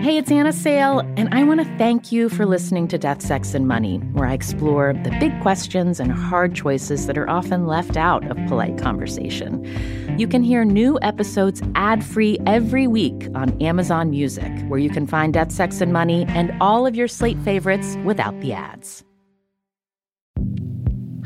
Hey, it's Anna Sale, and I want to thank you for listening to Death, Sex, and Money, where I explore the big questions and hard choices that are often left out of polite conversation. You can hear new episodes ad free every week on Amazon Music, where you can find Death, Sex, and Money and all of your Slate favorites without the ads.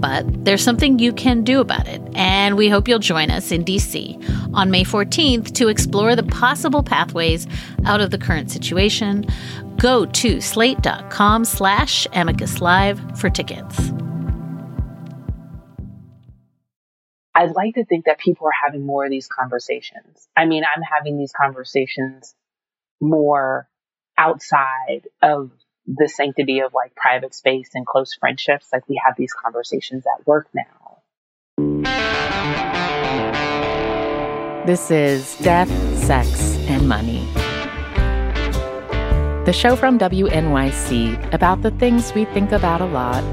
But there's something you can do about it, and we hope you'll join us in DC on May 14th to explore the possible pathways out of the current situation. Go to slate.com slash amicus live for tickets. I'd like to think that people are having more of these conversations. I mean, I'm having these conversations more outside of the sanctity of like private space and close friendships. Like we have these conversations at work now. This is Death, Sex, and Money. The show from WNYC about the things we think about a lot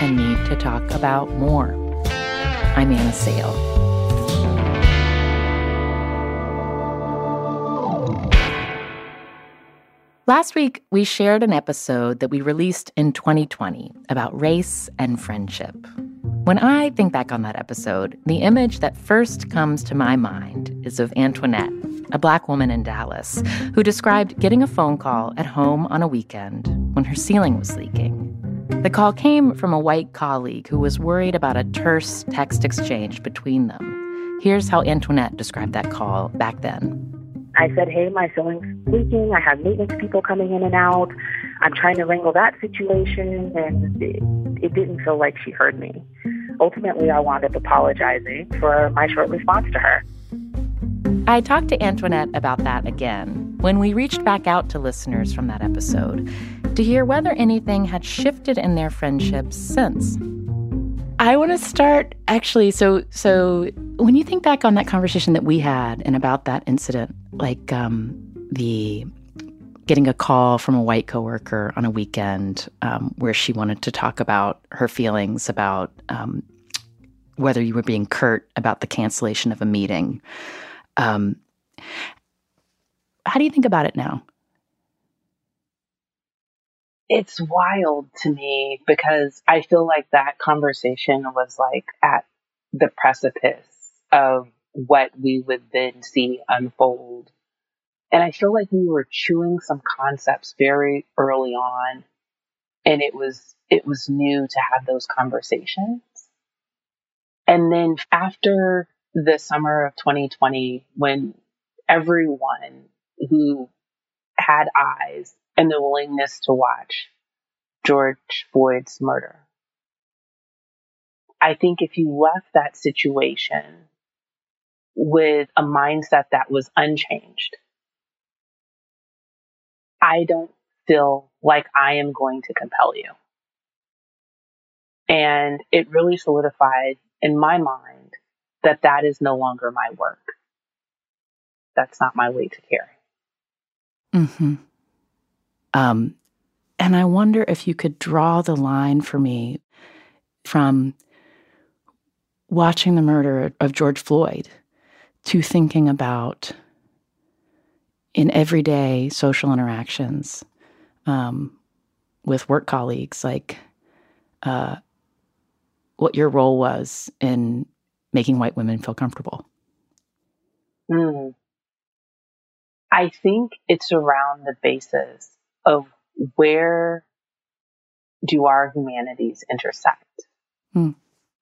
and need to talk about more. I'm Anna Sale. Last week, we shared an episode that we released in 2020 about race and friendship. When I think back on that episode, the image that first comes to my mind is of Antoinette, a black woman in Dallas, who described getting a phone call at home on a weekend when her ceiling was leaking. The call came from a white colleague who was worried about a terse text exchange between them. Here's how Antoinette described that call back then. I said, Hey, my ceiling's leaking. I have maintenance people coming in and out. I'm trying to wrangle that situation. And it, it didn't feel like she heard me. Ultimately, I wound up apologizing for my short response to her. I talked to Antoinette about that again when we reached back out to listeners from that episode to hear whether anything had shifted in their friendships since. I want to start actually so so when you think back on that conversation that we had and about that incident like um, the getting a call from a white coworker on a weekend um, where she wanted to talk about her feelings about um, whether you were being curt about the cancellation of a meeting. Um, how do you think about it now? It's wild to me because I feel like that conversation was like at the precipice of what we would then see unfold. And I feel like we were chewing some concepts very early on and it was it was new to have those conversations. And then after the summer of 2020 when everyone who had eyes and the willingness to watch George Floyd's murder. I think if you left that situation with a mindset that was unchanged, I don't feel like I am going to compel you. And it really solidified in my mind that that is no longer my work. That's not my weight to carry. Mm-hmm. Um, and I wonder if you could draw the line for me from watching the murder of George Floyd to thinking about in everyday social interactions um, with work colleagues, like uh, what your role was in making white women feel comfortable. Mm. I think it's around the basis of where do our humanities intersect? Hmm.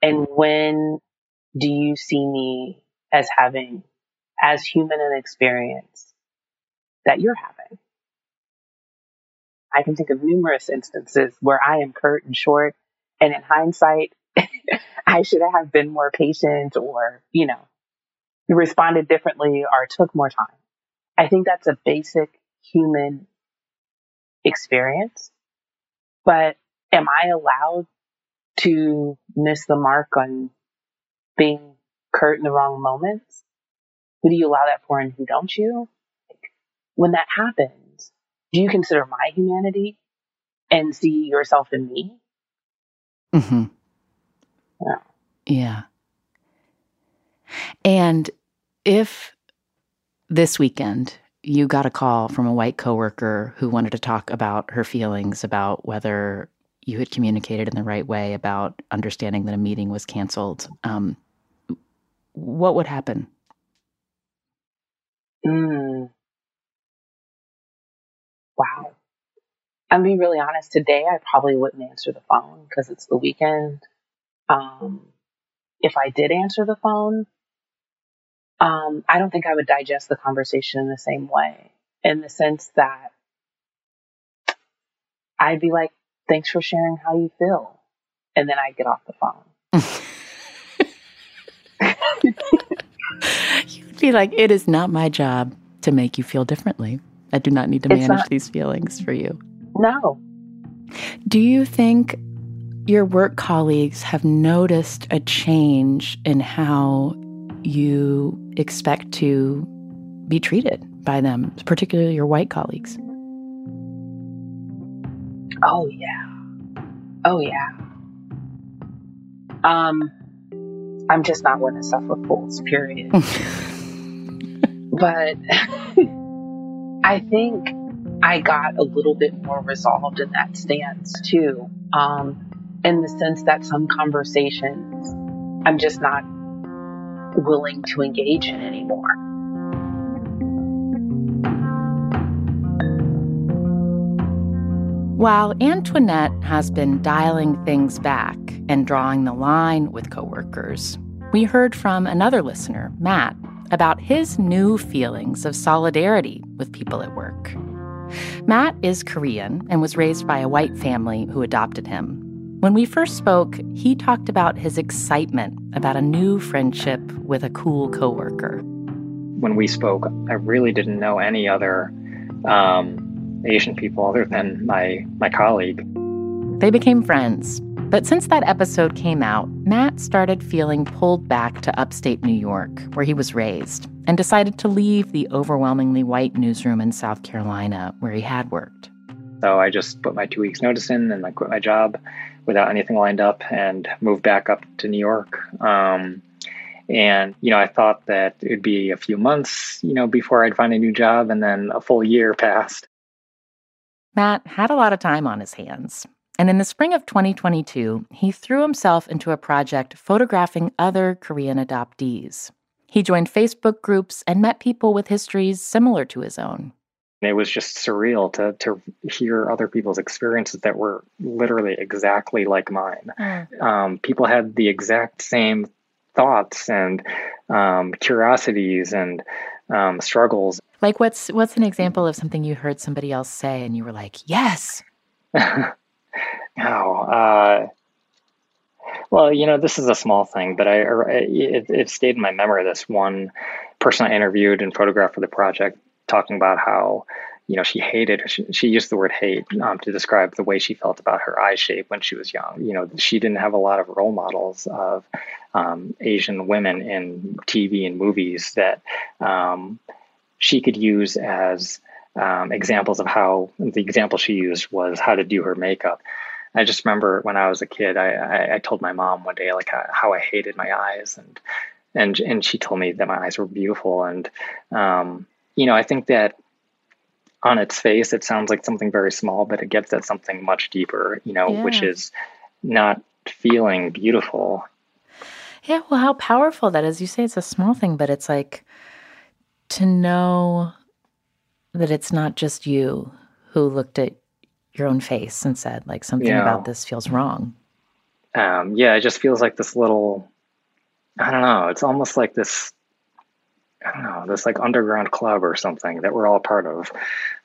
And when do you see me as having as human an experience that you're having? I can think of numerous instances where I am curt and short, and in hindsight, I should have been more patient or, you know, responded differently or took more time. I think that's a basic human experience. But am I allowed to miss the mark on being curt in the wrong moments? Who do you allow that for and who don't you? When that happens, do you consider my humanity and see yourself in me? Mm-hmm. Yeah. Yeah. And if this weekend you got a call from a white coworker who wanted to talk about her feelings about whether you had communicated in the right way about understanding that a meeting was canceled, um, what would happen? Mm. Wow. I'm being really honest. Today, I probably wouldn't answer the phone because it's the weekend. Um, if I did answer the phone, um, I don't think I would digest the conversation in the same way, in the sense that I'd be like, thanks for sharing how you feel. And then I'd get off the phone. You'd be like, it is not my job to make you feel differently. I do not need to manage not. these feelings for you. No. Do you think your work colleagues have noticed a change in how you expect to be treated by them, particularly your white colleagues? Oh yeah. Oh yeah. Um, I'm just not one to suffer fools. Period. but I think I got a little bit more resolved in that stance too. Um, in the sense that some conversations I'm just not willing to engage in anymore. While Antoinette has been dialing things back and drawing the line with coworkers, we heard from another listener, Matt, about his new feelings of solidarity with people at work. Matt is Korean and was raised by a white family who adopted him. When we first spoke, he talked about his excitement about a new friendship with a cool coworker. when we spoke, I really didn't know any other um, Asian people other than my my colleague. They became friends. But since that episode came out, Matt started feeling pulled back to upstate New York, where he was raised, and decided to leave the overwhelmingly white newsroom in South Carolina, where he had worked. So I just put my two weeks notice in and I quit my job without anything lined up and moved back up to New York. Um, and you know, I thought that it'd be a few months, you know, before I'd find a new job, and then a full year passed. Matt had a lot of time on his hands. And in the spring of 2022, he threw himself into a project photographing other Korean adoptees. He joined Facebook groups and met people with histories similar to his own. it was just surreal to to hear other people's experiences that were literally exactly like mine. Um, people had the exact same thoughts and um, curiosities and um, struggles. Like what's what's an example of something you heard somebody else say and you were like, "Yes." oh, uh, well, you know, this is a small thing, but I it, it stayed in my memory. This one person I interviewed and photographed for the project talking about how you know she hated she, she used the word hate um, to describe the way she felt about her eye shape when she was young. You know she didn't have a lot of role models of um, asian women in tv and movies that um, she could use as um, examples of how the example she used was how to do her makeup. I just remember when I was a kid, I, I, I told my mom one day like how, I hated my eyes, and and and she told me that my eyes were beautiful, and um, you know I think that on its face it sounds like something very small, but it gets at something much deeper, you know, which is not feeling beautiful. Yeah, well, how powerful that is. You say it's a small thing, but it's like to know that it's not just you who looked at your own face and said, like, something yeah. about this feels wrong. Um, yeah, it just feels like this little, I don't know, it's almost like this, Don't know, this like underground club or something that we're all part of.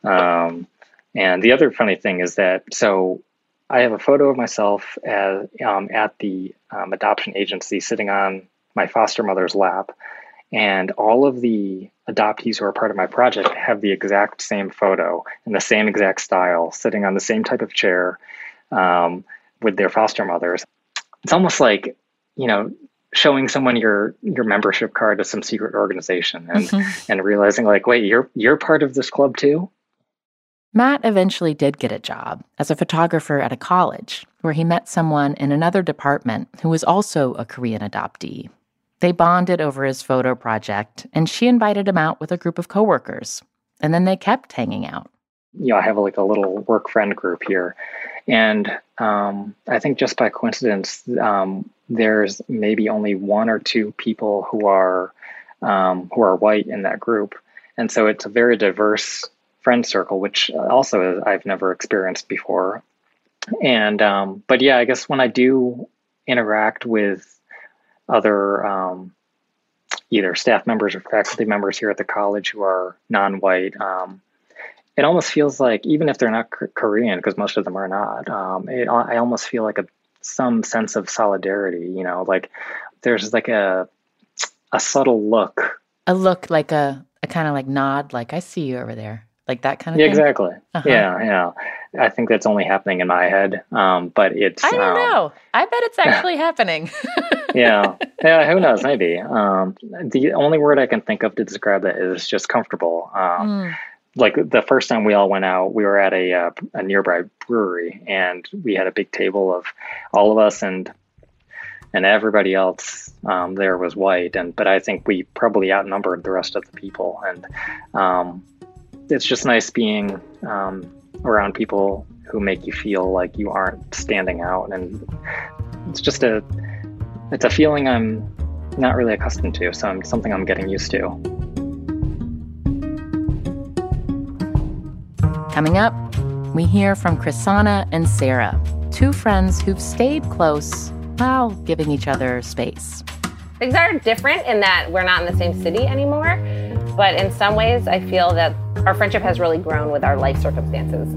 Um, and the other funny thing is that, so I have a photo of myself as, um, at the um, adoption agency sitting on my foster mother's lap. And all of the adoptees who are part of my project have the exact same photo in the same exact style, sitting on the same type of chair um, with their foster mothers. It's almost like, you know, showing someone your your membership card to some secret organization and mm-hmm. and realizing like, wait, you're you're part of this club too. Matt eventually did get a job as a photographer at a college where he met someone in another department who was also a Korean adoptee. They bonded over his photo project, and she invited him out with a group of coworkers. And then they kept hanging out. You know, I have like a little work friend group here. And um, I think just by coincidence, um, there's maybe only one or two people who are um, who are white in that group, and so it's a very diverse friend circle, which also I've never experienced before. And um, but yeah, I guess when I do interact with other um, either staff members or faculty members here at the college who are non-white, um, it almost feels like even if they're not Korean, because most of them are not, um, it, I almost feel like a some sense of solidarity. You know, like there's like a a subtle look, a look like a a kind of like nod, like I see you over there like that kind of yeah, thing? exactly. Uh-huh. Yeah, yeah. I think that's only happening in my head, um, but it's. I don't um, know. I bet it's actually happening. yeah, yeah. Who knows? Maybe. Um, the only word I can think of to describe that is just comfortable. Mm. Like the first time we all went out, we were at a uh, a nearby brewery, and we had a big table of all of us and and everybody else um, there was white and but i think we probably outnumbered the rest of the people and um, it's just nice being um, around people who make you feel like you aren't standing out, and it's just a it's a feeling I'm not really accustomed to, so something I'm getting used to. Coming up, we hear from Chrishana and Sarah, two friends who've stayed close while giving each other space. Things are different in that we're not in the same city anymore, but in some ways, I feel that our friendship has really grown with our life circumstances.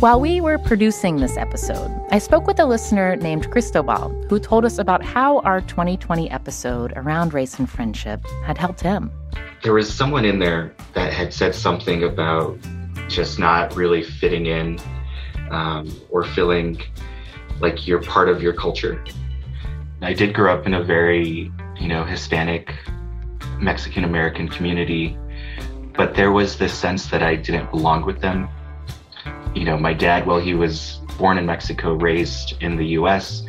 While we were producing this episode, I spoke with a listener named Cristobal who told us about how our 2020 episode around race and friendship had helped him. There was someone in there that had said something about just not really fitting in um, or feeling like you're part of your culture. I did grow up in a very, you know, Hispanic, Mexican American community, but there was this sense that I didn't belong with them. You know, my dad, while he was born in Mexico, raised in the US,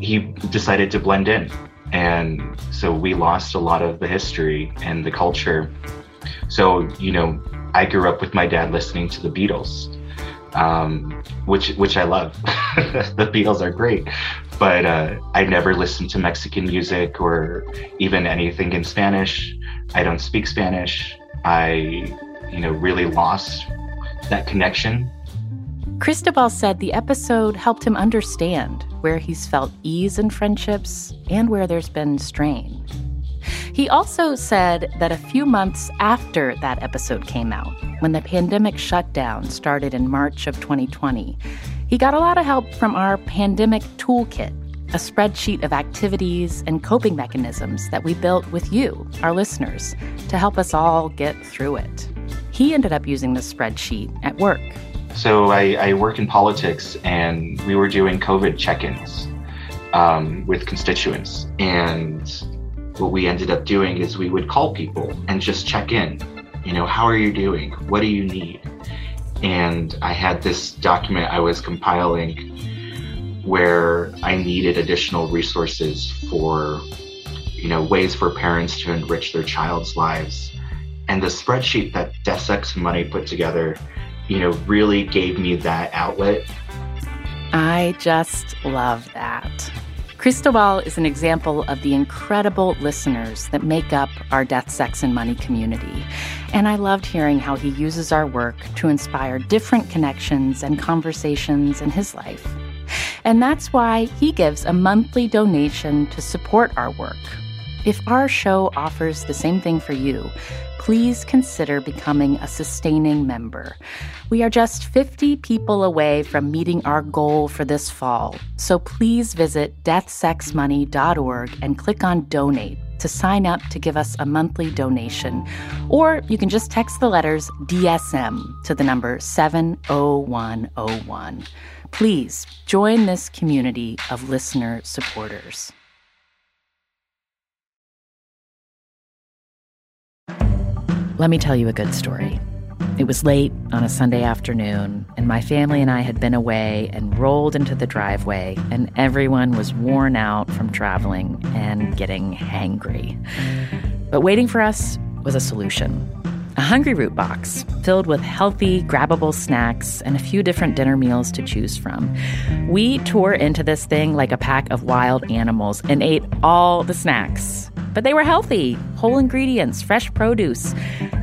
he decided to blend in. And so we lost a lot of the history and the culture. So, you know, I grew up with my dad listening to the Beatles um, which which I love. the Beatles are great, but uh, I never listened to Mexican music or even anything in Spanish. I don't speak Spanish. I, you know, really lost that connection. Cristobal said the episode helped him understand where he's felt ease in friendships and where there's been strain. He also said that a few months after that episode came out, when the pandemic shutdown started in March of 2020, he got a lot of help from our pandemic toolkit, a spreadsheet of activities and coping mechanisms that we built with you, our listeners, to help us all get through it. He ended up using the spreadsheet at work. So I, I work in politics, and we were doing COVID check ins um, with constituents. And what we ended up doing is we would call people and just check in. You know, how are you doing? What do you need? And I had this document I was compiling where I needed additional resources for, you know, ways for parents to enrich their child's lives. And the spreadsheet that and Money put together, you know, really gave me that outlet. I just love that. Cristobal is an example of the incredible listeners that make up our Death, Sex, and Money community. And I loved hearing how he uses our work to inspire different connections and conversations in his life. And that's why he gives a monthly donation to support our work. If our show offers the same thing for you, please consider becoming a sustaining member. We are just 50 people away from meeting our goal for this fall, so please visit deathsexmoney.org and click on donate to sign up to give us a monthly donation. Or you can just text the letters DSM to the number 70101. Please join this community of listener supporters. Let me tell you a good story. It was late on a Sunday afternoon, and my family and I had been away and rolled into the driveway, and everyone was worn out from traveling and getting hangry. But waiting for us was a solution a Hungryroot box filled with healthy, grabbable snacks and a few different dinner meals to choose from. We tore into this thing like a pack of wild animals and ate all the snacks. But they were healthy, whole ingredients, fresh produce.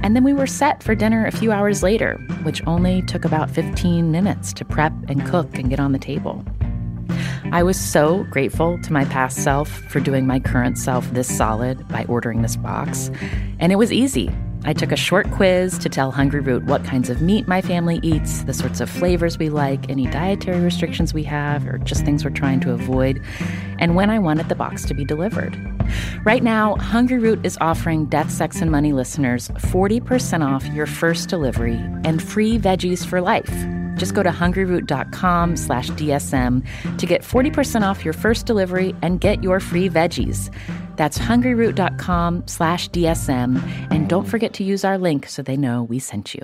And then we were set for dinner a few hours later, which only took about 15 minutes to prep and cook and get on the table. I was so grateful to my past self for doing my current self this solid by ordering this box. And it was easy. I took a short quiz to tell Hungryroot what kinds of meat my family eats, the sorts of flavors we like, any dietary restrictions we have, or just things we're trying to avoid, and when I wanted the box to be delivered. Right now, Hungryroot is offering Death, Sex, and Money listeners 40% off your first delivery and free veggies for life. Just go to hungryroot.com slash DSM to get 40% off your first delivery and get your free veggies. That's hungryroot.com slash DSM. And don't forget to use our link so they know we sent you.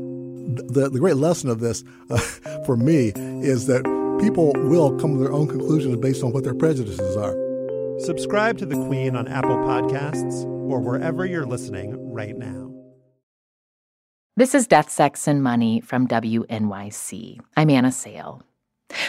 The, the great lesson of this uh, for me is that people will come to their own conclusions based on what their prejudices are. Subscribe to The Queen on Apple Podcasts or wherever you're listening right now. This is Death, Sex, and Money from WNYC. I'm Anna Sale.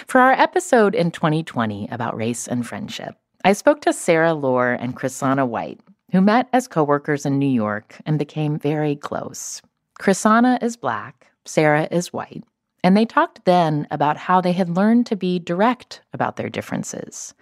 For our episode in 2020 about race and friendship, I spoke to Sarah Lohr and Chrishana White, who met as coworkers in New York and became very close. Chrishana is black, Sarah is white, and they talked then about how they had learned to be direct about their differences.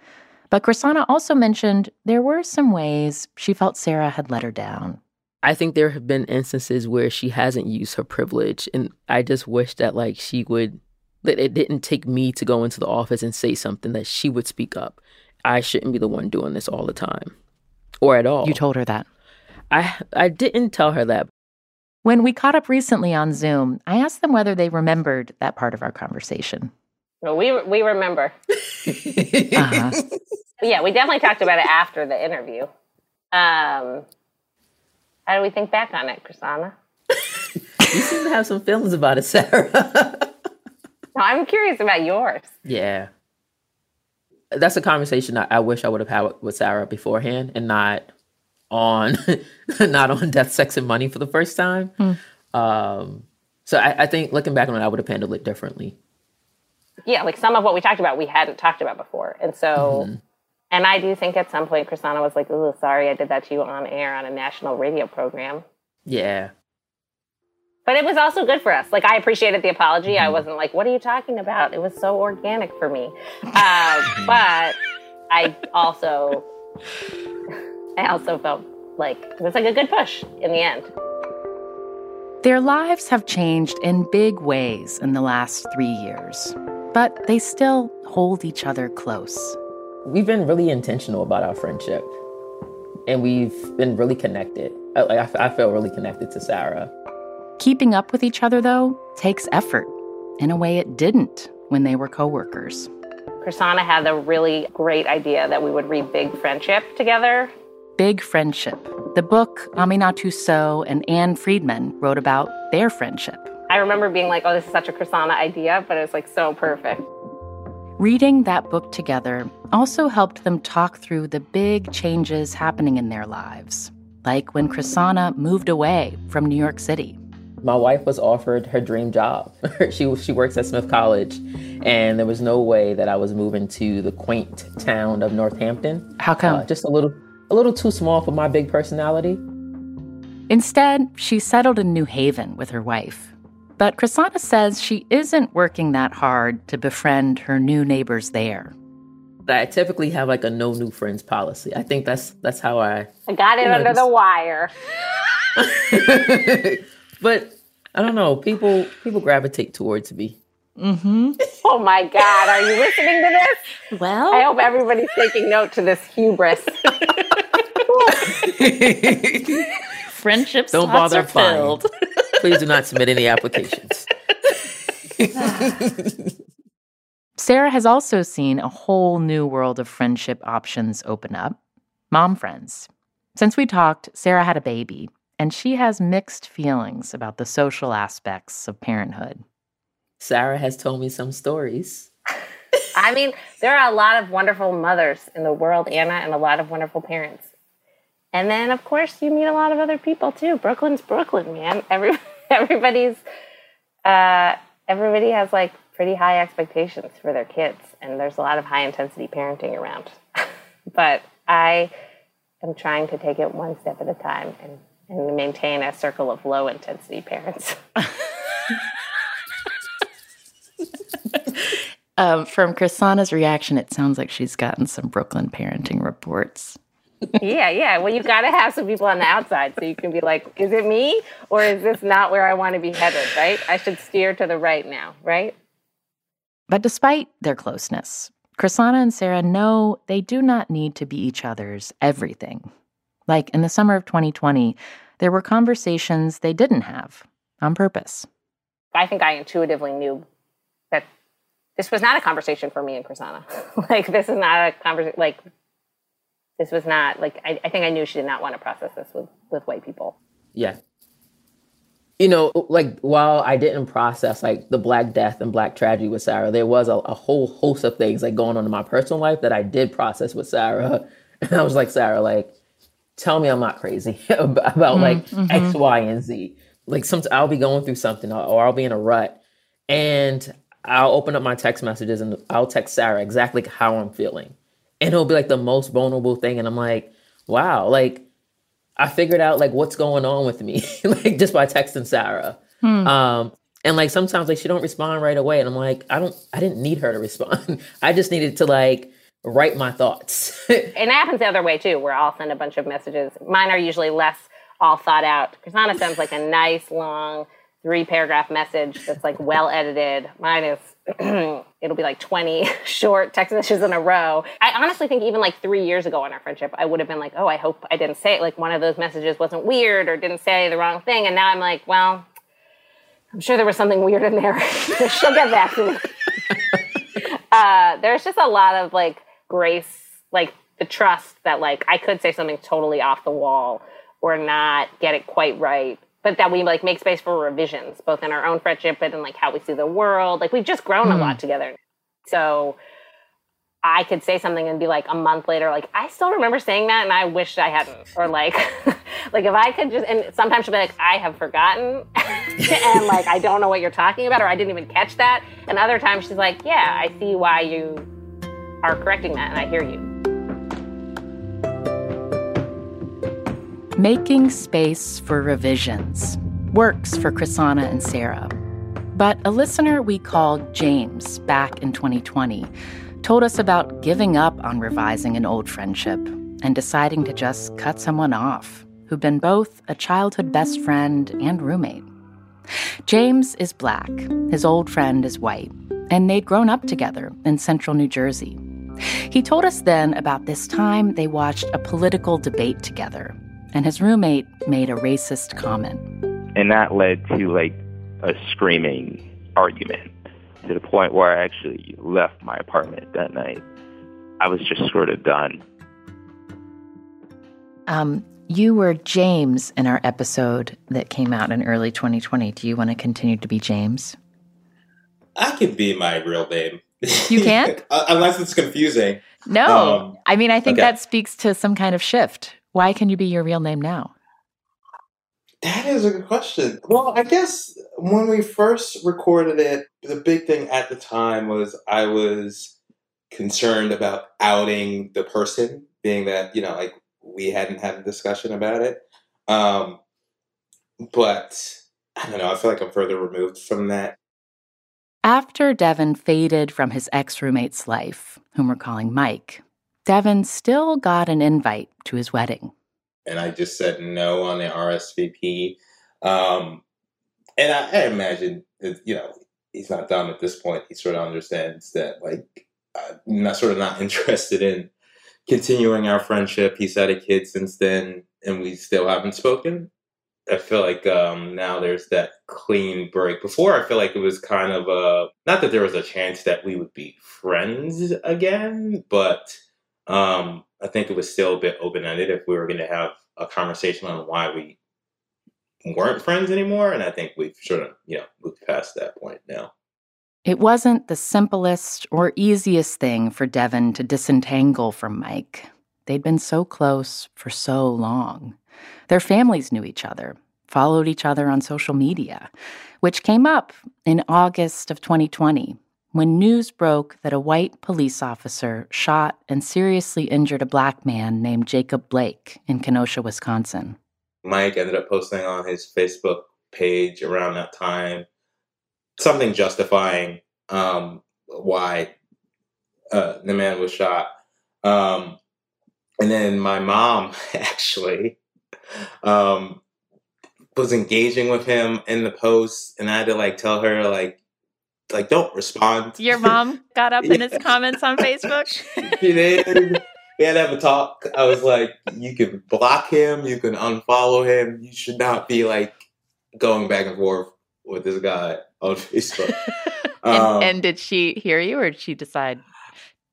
But Chrishana also mentioned there were some ways she felt Sarah had let her down. I think there have been instances where she hasn't used her privilege. And I just wish that, like, she would, that it didn't take me to go into the office and say something, that she would speak up. I shouldn't be the one doing this all the time or at all. You told her that? I, I didn't tell her that. When we caught up recently on Zoom, I asked them whether they remembered that part of our conversation. Well, we, we remember. uh-huh. Yeah, we definitely talked about it after the interview. Um, how do we think back on it, Chrishana? you seem to have some feelings about it, Sarah. no, I'm curious about yours. Yeah. That's a conversation I, I wish I would have had with Sarah beforehand and not on not on death, sex, and money for the first time. Hmm. Um, so I, I think looking back on it, I would have handled it differently. Yeah, like some of what we talked about, we hadn't talked about before, and so. Mm-hmm. And I do think at some point, Chrishana was like, "Oh, sorry, I did that to you on air on a national radio program." Yeah, but it was also good for us. Like I appreciated the apology. I mm-hmm. wasn't like, "What are you talking about?" It was so organic for me. Uh, but I also, I also felt like it was like a good push in the end. Their lives have changed in big ways in the last three years, but they still hold each other close. We've been really intentional about our friendship, and we've been really connected. I, I, I feel really connected to Sarah. Keeping up with each other, though, takes effort in a way it didn't when they were coworkers. Chrishana had a really great idea that we would read Big Friendship together. Big Friendship, the book Aminatou Sow and Ann Friedman wrote about their friendship. I remember being like, oh, this is such a Chrishana idea, but it's like so perfect. Reading that book together also helped them talk through the big changes happening in their lives, like when Chrishana moved away from New York City my wife was offered her dream job. she she works at Smith College, and there was no way that I was moving to the quaint town of Northampton. How come? Uh, just a little a little too small for my big personality. Instead, she settled in New Haven with her wife. But Chrishana says she isn't working that hard to befriend her new neighbors there. I typically have like a no new friends policy. I think that's that's how I I got it you know, under just... the wire. But I don't know. People people gravitate towards me. Mm-hmm. Oh my God! Are you listening to this? Well, I hope everybody's taking note to this hubris. Friendship don't bother filled. Please do not submit any applications. Sarah has also seen a whole new world of friendship options open up. Mom friends. Since we talked, Sarah had a baby, and she has mixed feelings about the social aspects of parenthood. Sarah has told me some stories. I mean, there are a lot of wonderful mothers in the world, Anna, and a lot of wonderful parents. And then, of course, you meet a lot of other people too. Brooklyn's Brooklyn, man. Every, everybody's, uh, everybody has like pretty high expectations for their kids, and there's a lot of high intensity parenting around. but I am trying to take it one step at a time and and maintain a circle of low intensity parents. um, from Chrishana's reaction, it sounds like she's gotten some Brooklyn parenting reports. yeah, yeah. Well, you got to have some people on the outside so you can be like, is it me or is this not where I want to be headed, right? I should steer to the right now, right? But despite their closeness, Chrishana and Sarah know they do not need to be each other's everything. Like in the summer of 2020, there were conversations they didn't have on purpose. I think I intuitively knew that this was not a conversation for me and Chrishana. like, this is not a conversation, like, this was not, like, I, I think I knew she did not want to process this with, with white people. Yeah. You know, like, while I didn't process, like, the Black death and Black tragedy with Sarah, there was a, a whole host of things, like, going on in my personal life that I did process with Sarah. And I was like, Sarah, like, tell me I'm not crazy about mm-hmm, like mm-hmm. X, Y, and Z. Like some, I'll be going through something or I'll be in a rut, and I'll open up my text messages and I'll text Sarah exactly how I'm feeling, and it'll be like the most vulnerable thing, and I'm like, wow, like I figured out like what's going on with me, like just by texting Sarah. Hmm. Um, and like sometimes like she don't respond right away, and I'm like, I don't, I didn't need her to respond. I just needed to like write my thoughts. and it happens the other way too, where I'll send a bunch of messages. Mine are usually less all thought out. Chrishana sends like a nice long three paragraph message that's like well edited. Mine is it'll be like 20 short text messages in a row. I honestly think even like three years ago in our friendship, I would have been like, oh, I hope I didn't say it. Like one of those messages wasn't weird or didn't say the wrong thing. And now I'm like, well, I'm sure there was something weird in there. She'll get back to me. uh, there's just a lot of like grace, like the trust that like I could say something totally off the wall or not get it quite right, but that we like make space for revisions, both in our own friendship and in like how we see the world. Like we've just grown mm. a lot hmm. together. So I could say something and be like a month later, like, I still remember saying that and I wish I hadn't. Or like, like if I could just, and sometimes she'll be like, I have forgotten. and like, I don't know what you're talking about, or I didn't even catch that. And other times she's like, yeah, I see why you are correcting that and I hear you. Making space for revisions works for Chrishana and Sarah. But a listener we called James back in 2020 told us about giving up on revising an old friendship and deciding to just cut someone off who'd been both a childhood best friend and roommate. James is black, his old friend is white, and they'd grown up together in central New Jersey. He told us then about this time they watched a political debate together, and his roommate made a racist comment. And that led to like a screaming argument to the point where I actually left my apartment that night. I was just sort of done. Um, you were James in our episode that came out in early 2020. Do you want to continue to be James? I could be my real name. You can't? Unless it's confusing. No. Um, I mean, I think okay. that speaks to some kind of shift. Why can you be your real name now? That is a good question. Well, I guess when we first recorded it, the big thing at the time was I was concerned about outing the person, being that, you know, like we hadn't had a discussion about it. Um, but I don't know, I feel like I'm further removed from that. After Devin faded from his ex roommate's life, whom we're calling Mike, Devin still got an invite to his wedding. And I just said no on the RSVP. Um, and I, I imagine, you know, he's not dumb at this point. He sort of understands that, like, I'm not sort of not interested in continuing our friendship. He's had a kid since then, and we still haven't spoken. I feel like um, now there's that clean break. Before, I feel like it was kind of a not that there was a chance that we would be friends again, but um, I think it was still a bit open ended if we were going to have a conversation on why we weren't friends anymore. And I think we've sort of you know moved past that point now. It wasn't the simplest or easiest thing for Devin to disentangle from Mike. They'd been so close for so long. Their families knew each other, followed each other on social media, which came up in August of 2020 when news broke that a white police officer shot and seriously injured a black man named Jacob Blake in Kenosha, Wisconsin. Mike ended up posting on his Facebook page around that time something justifying um, why uh, the man was shot. Um, and then my mom actually um, was engaging with him in the post, and I had to like tell her like like don't respond. Your mom got up in his comments on Facebook. she did. We had to have a talk. I was like, you can block him, you can unfollow him. You should not be like going back and forth with this guy on Facebook. and, Um, and did she hear you, or did she decide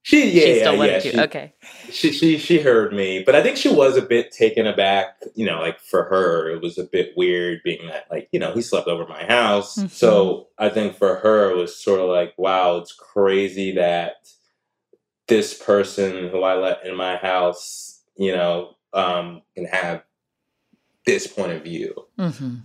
She yeah, she still wanted yeah, to? she- okay. She she she heard me, but I think she was a bit taken aback. You know, like for her, it was a bit weird being that like you know he slept over my house. Mhm. So I think for her it was sort of like, wow, it's crazy that this person who I let in my house, you know, um, can have this point of view. hmm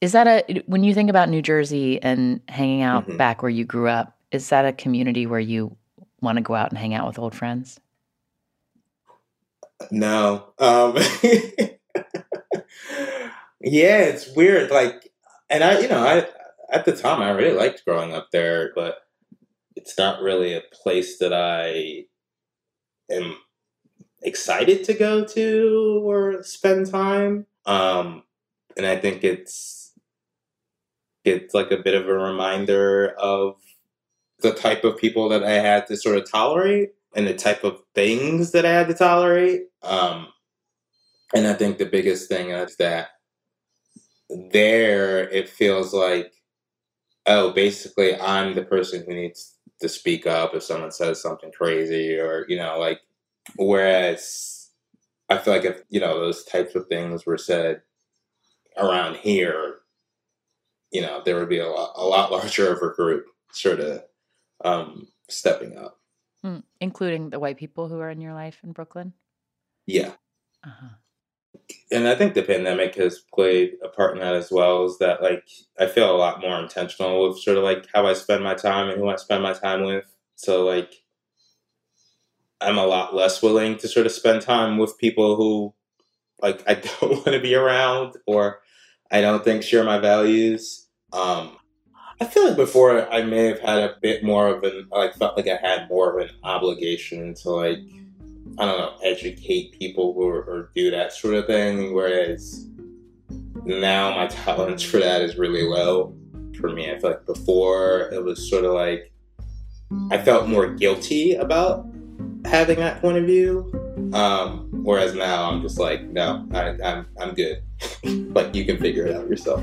Is that a when you think about New Jersey and hanging out Mhm. back where you grew up? Is that a community where you want to go out and hang out with old friends? No. Um Yeah, it's weird. Like and I you know, I at the time I really liked growing up there, but it's not really a place that I am excited to go to or spend time. Um and I think it's it's like a bit of a reminder of the type of people that I had to sort of tolerate and the type of things that I had to tolerate. Um, and I think the biggest thing is that there it feels like, oh, basically I'm the person who needs to speak up if someone says something crazy or, you know, like, whereas I feel like if, you know, those types of things were said around here, you know, there would be a lot, a lot larger of a group sort of um, stepping up. Hmm. Including the white people who are in your life in Brooklyn? Yeah. Uh-huh. And I think the pandemic has played a part in that as well. Is that like I feel a lot more intentional with sort of like how I spend my time and who I spend my time with. So like I'm a lot less willing to sort of spend time with people who like I don't want to be around or I don't think share my values. Um, I feel like before I may have had a bit more of an like felt like I had more of an obligation to like I don't know educate people who or do that sort of thing. Whereas now my tolerance for that is really low for me. I feel like before it was sort of like I felt more guilty about having that point of view. Um, whereas now I'm just like, no, I, I'm I'm good. like you can figure it out yourself.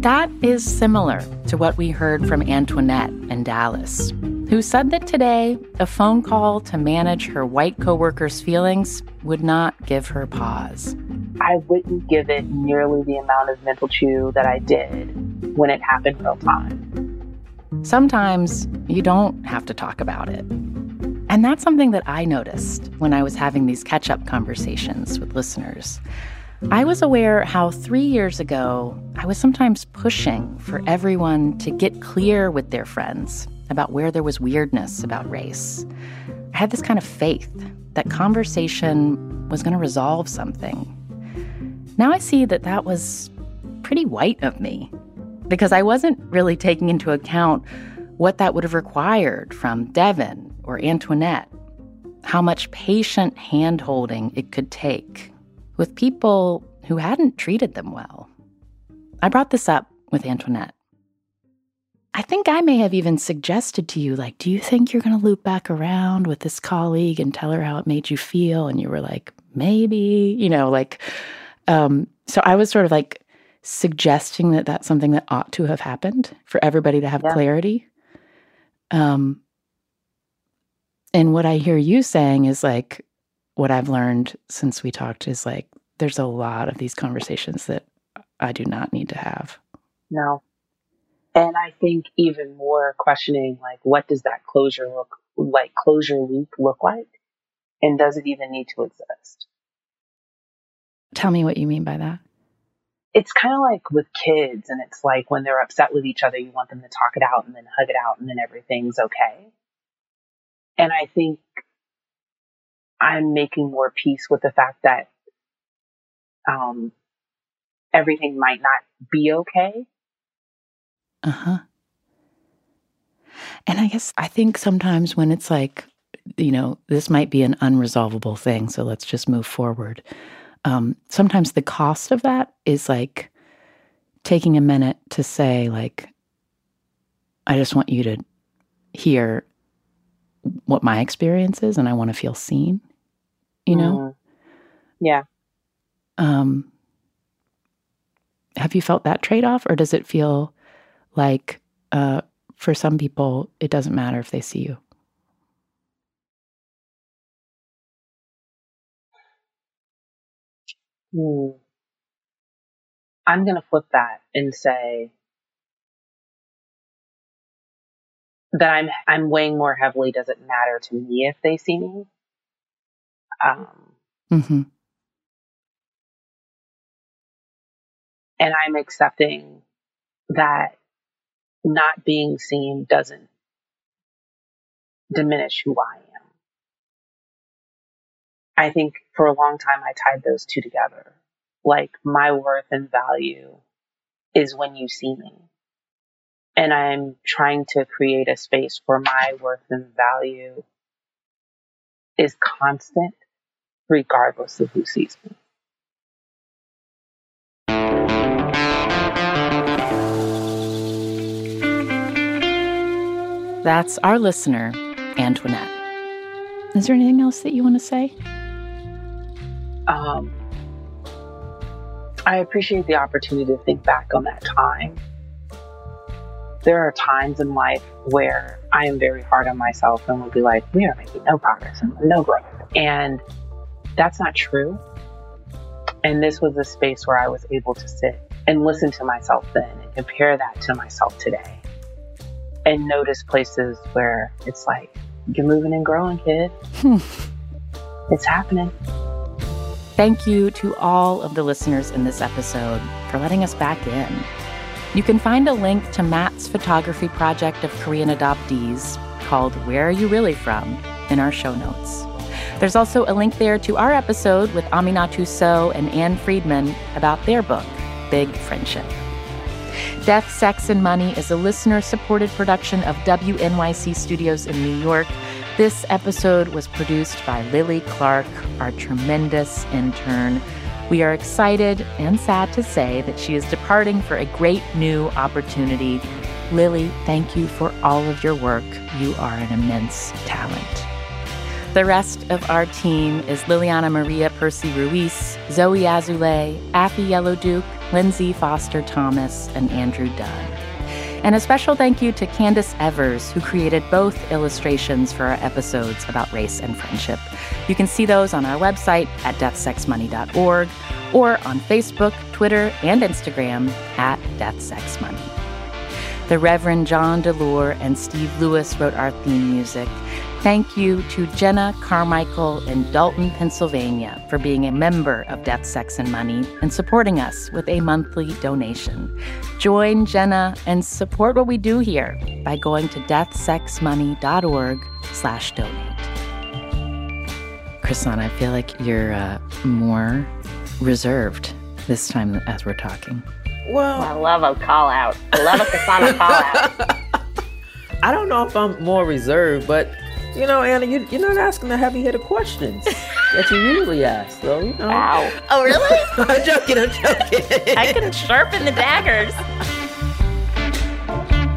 That is similar to what we heard from Antoinette in Dallas, who said that today a phone call to manage her white coworkers' feelings would not give her pause. I wouldn't give it nearly the amount of mental chew that I did when it happened real time. Sometimes you don't have to talk about it. And that's something that I noticed when I was having these catch up conversations with listeners. I was aware how three years ago, I was sometimes pushing for everyone to get clear with their friends about where there was weirdness about race. I had this kind of faith that conversation was going to resolve something. Now I see that that was pretty white of me because I wasn't really taking into account what that would have required from Devin or Antoinette, how much patient hand holding it could take with people who hadn't treated them well. I brought this up with Antoinette. I think I may have even suggested to you, like, do you think you're going to loop back around with this colleague and tell her how it made you feel? And you were like, maybe, you know, like, um, so I was sort of like suggesting that that's something that ought to have happened for everybody to have yeah. clarity. Um, and what I hear you saying is like, what I've learned since we talked is like there's a lot of these conversations that I do not need to have. No. And I think even more questioning like what does that closure look like closure loop look like? And does it even need to exist? Tell me what you mean by that. It's kind of like with kids, and it's like when they're upset with each other, you want them to talk it out and then hug it out, and then everything's okay. And I think I'm making more peace with the fact that um, everything might not be okay. Uh huh. And I guess I think sometimes when it's like, you know, this might be an unresolvable thing, so let's just move forward. Um, sometimes the cost of that is like taking a minute to say, like, I just want you to hear what my experience is and I want to feel seen you know? Mm. Yeah. Um, have you felt that trade off, or does it feel like uh, for some people it doesn't matter if they see you? Hmm. I'm going to flip that and say that I'm I'm weighing more heavily. Does it matter to me if they see me? Um, mm-hmm. And I'm accepting that not being seen doesn't diminish who I am. I think for a long time I tied those two together. Like my worth and value is when you see me. And I'm trying to create a space where my worth and value is constant regardless of who sees me. That's our listener, Antoinette. Is there anything else that you want to say? Um, I appreciate the opportunity to think back on that time. There are times in life where I am very hard on myself and will be like, we are making no progress and no growth. And that's not true. And this was a space where I was able to sit and listen to myself then and compare that to myself today. And notice places where it's like, you're moving and growing, kid. Hmm. it's happening. Thank you to all of the listeners in this episode for letting us back in. You can find a link to Matt's photography project of Korean adoptees called Where Are You Really From in our show notes. There's also a link there to our episode with Aminatou Sow and Ann Friedman about their book, Big Friendship. Death, Sex, and Money is a listener supported production of WNYC Studios in New York. This episode was produced by Lily Clark, our tremendous intern. We are excited and sad to say that she is departing for a great new opportunity. Lily, thank you for all of your work. You are an immense talent. The rest of our team is Liliana Maria Percy Ruiz, Zoe Azulay, Afi Yellow Duke, Lindsay Foster Thomas, and Andrew Dunn. And a special thank you to Candace Evers, who created both illustrations for our episodes about race and friendship. You can see those on our website at deathsexmoney.org or on Facebook, Twitter, and Instagram at deathsexmoney. The Reverend John DeLore and Steve Lewis wrote our theme music. Thank you to Jenna Carmichael in Dalton, Pennsylvania, for being a member of Death, Sex, and Money and supporting us with a monthly donation. Join Jenna and support what we do here by going to deathsexmoney.org slash donate. Chrishana, I feel like you're uh, more reserved this time as we're talking. Well, I love a call out. I love a Chrishana call out. I don't know if I'm more reserved, but you know, Anna, you, you're not asking the heavy hitter questions that you usually ask, though. You know. Wow. Oh, really? I'm joking. I'm joking. I can sharpen the daggers.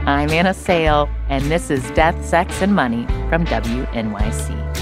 I'm Anna Sale, and this is Death, Sex, and Money from WNYC.